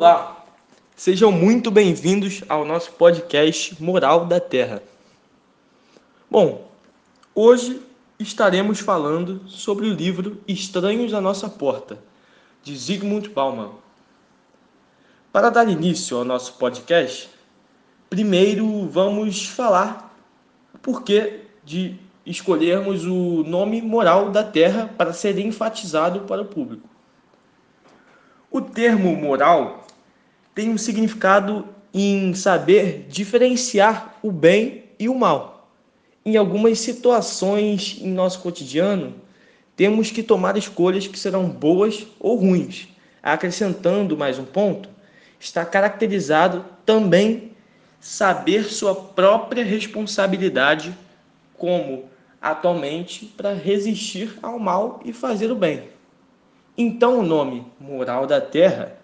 Olá, sejam muito bem-vindos ao nosso podcast Moral da Terra. Bom, hoje estaremos falando sobre o livro Estranhos à Nossa Porta, de Zygmunt Bauman. Para dar início ao nosso podcast, primeiro vamos falar o porquê de escolhermos o nome moral da Terra para ser enfatizado para o público. O termo moral tem um significado em saber diferenciar o bem e o mal. Em algumas situações em nosso cotidiano, temos que tomar escolhas que serão boas ou ruins. Acrescentando mais um ponto, está caracterizado também saber sua própria responsabilidade como atualmente para resistir ao mal e fazer o bem. Então o nome moral da terra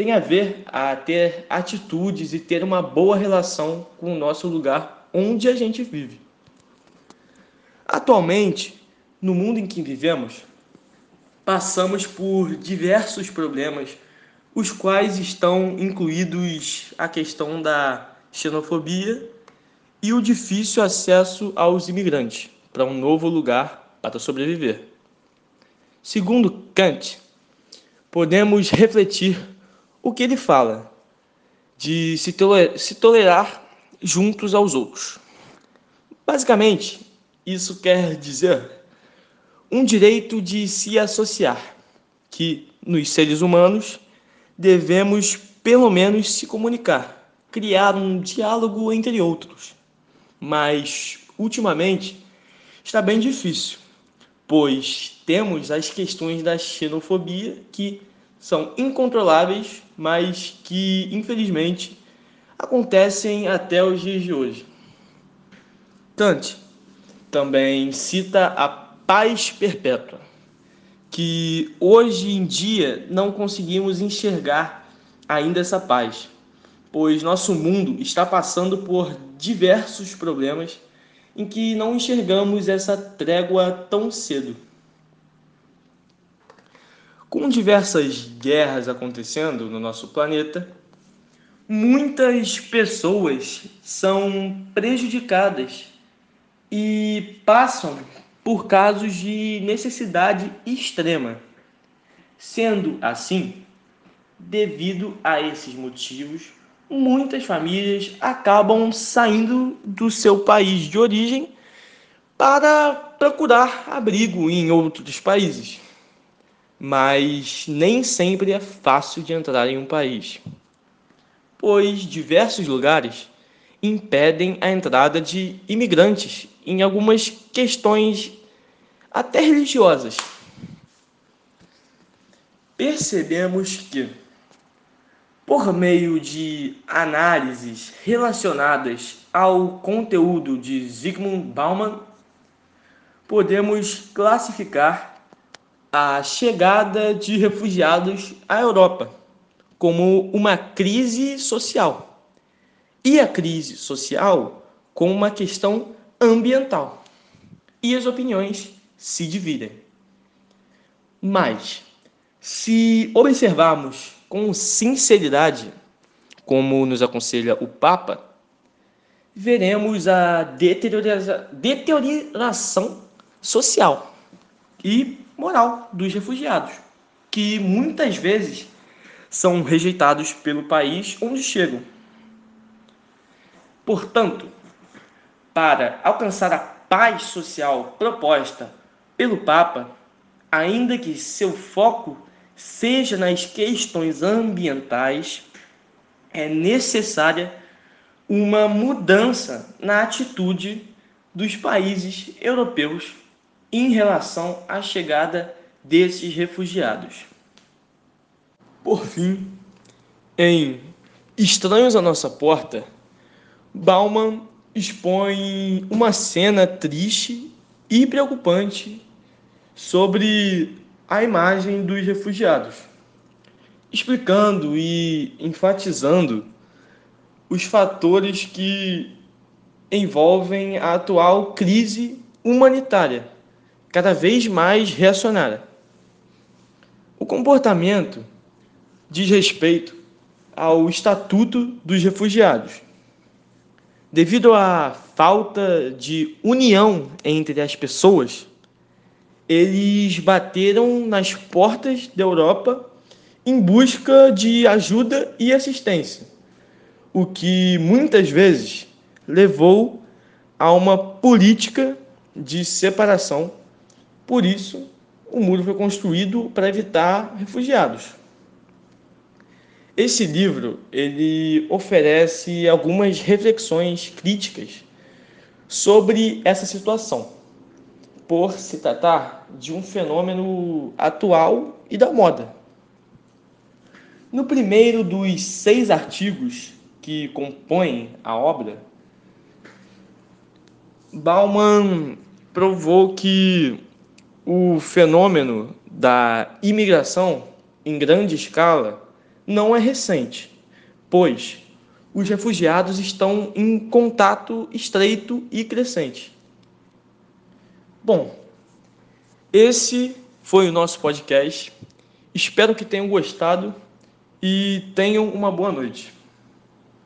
tem a ver a ter atitudes e ter uma boa relação com o nosso lugar onde a gente vive. Atualmente, no mundo em que vivemos, passamos por diversos problemas, os quais estão incluídos a questão da xenofobia e o difícil acesso aos imigrantes para um novo lugar para sobreviver. Segundo Kant, podemos refletir o que ele fala de se tolerar, se tolerar juntos aos outros. Basicamente, isso quer dizer um direito de se associar, que nos seres humanos devemos pelo menos se comunicar, criar um diálogo entre outros. Mas, ultimamente, está bem difícil, pois temos as questões da xenofobia que são incontroláveis, mas que infelizmente acontecem até os dias de hoje. Kant também cita a paz perpétua, que hoje em dia não conseguimos enxergar ainda essa paz, pois nosso mundo está passando por diversos problemas em que não enxergamos essa trégua tão cedo. Com diversas guerras acontecendo no nosso planeta, muitas pessoas são prejudicadas e passam por casos de necessidade extrema. Sendo assim, devido a esses motivos, muitas famílias acabam saindo do seu país de origem para procurar abrigo em outros países. Mas nem sempre é fácil de entrar em um país, pois diversos lugares impedem a entrada de imigrantes em algumas questões até religiosas. Percebemos que por meio de análises relacionadas ao conteúdo de Zygmunt Bauman, podemos classificar a chegada de refugiados à Europa como uma crise social e a crise social como uma questão ambiental. E as opiniões se dividem. Mas, se observarmos com sinceridade, como nos aconselha o Papa, veremos a deterioração social e moral dos refugiados, que muitas vezes são rejeitados pelo país onde chegam. Portanto, para alcançar a paz social proposta pelo Papa, ainda que seu foco seja nas questões ambientais, é necessária uma mudança na atitude dos países europeus em relação à chegada desses refugiados. Por fim, em Estranhos à Nossa Porta, Bauman expõe uma cena triste e preocupante sobre a imagem dos refugiados, explicando e enfatizando os fatores que envolvem a atual crise humanitária, cada vez mais reacionária. O comportamento diz respeito ao Estatuto dos Refugiados. Devido à falta de união entre as pessoas, eles bateram nas portas da Europa em busca de ajuda e assistência, o que muitas vezes levou a uma política de separação. Por isso, o muro foi construído para evitar refugiados. Esse livro ele oferece algumas reflexões críticas sobre essa situação, por se tratar de um fenômeno atual e da moda. No primeiro dos seis artigos que compõem a obra, Bauman provou que o fenômeno da imigração em grande escala não é recente, pois os refugiados estão em contato estreito e crescente. Bom, esse foi o nosso podcast. Espero que tenham gostado e tenham uma boa noite.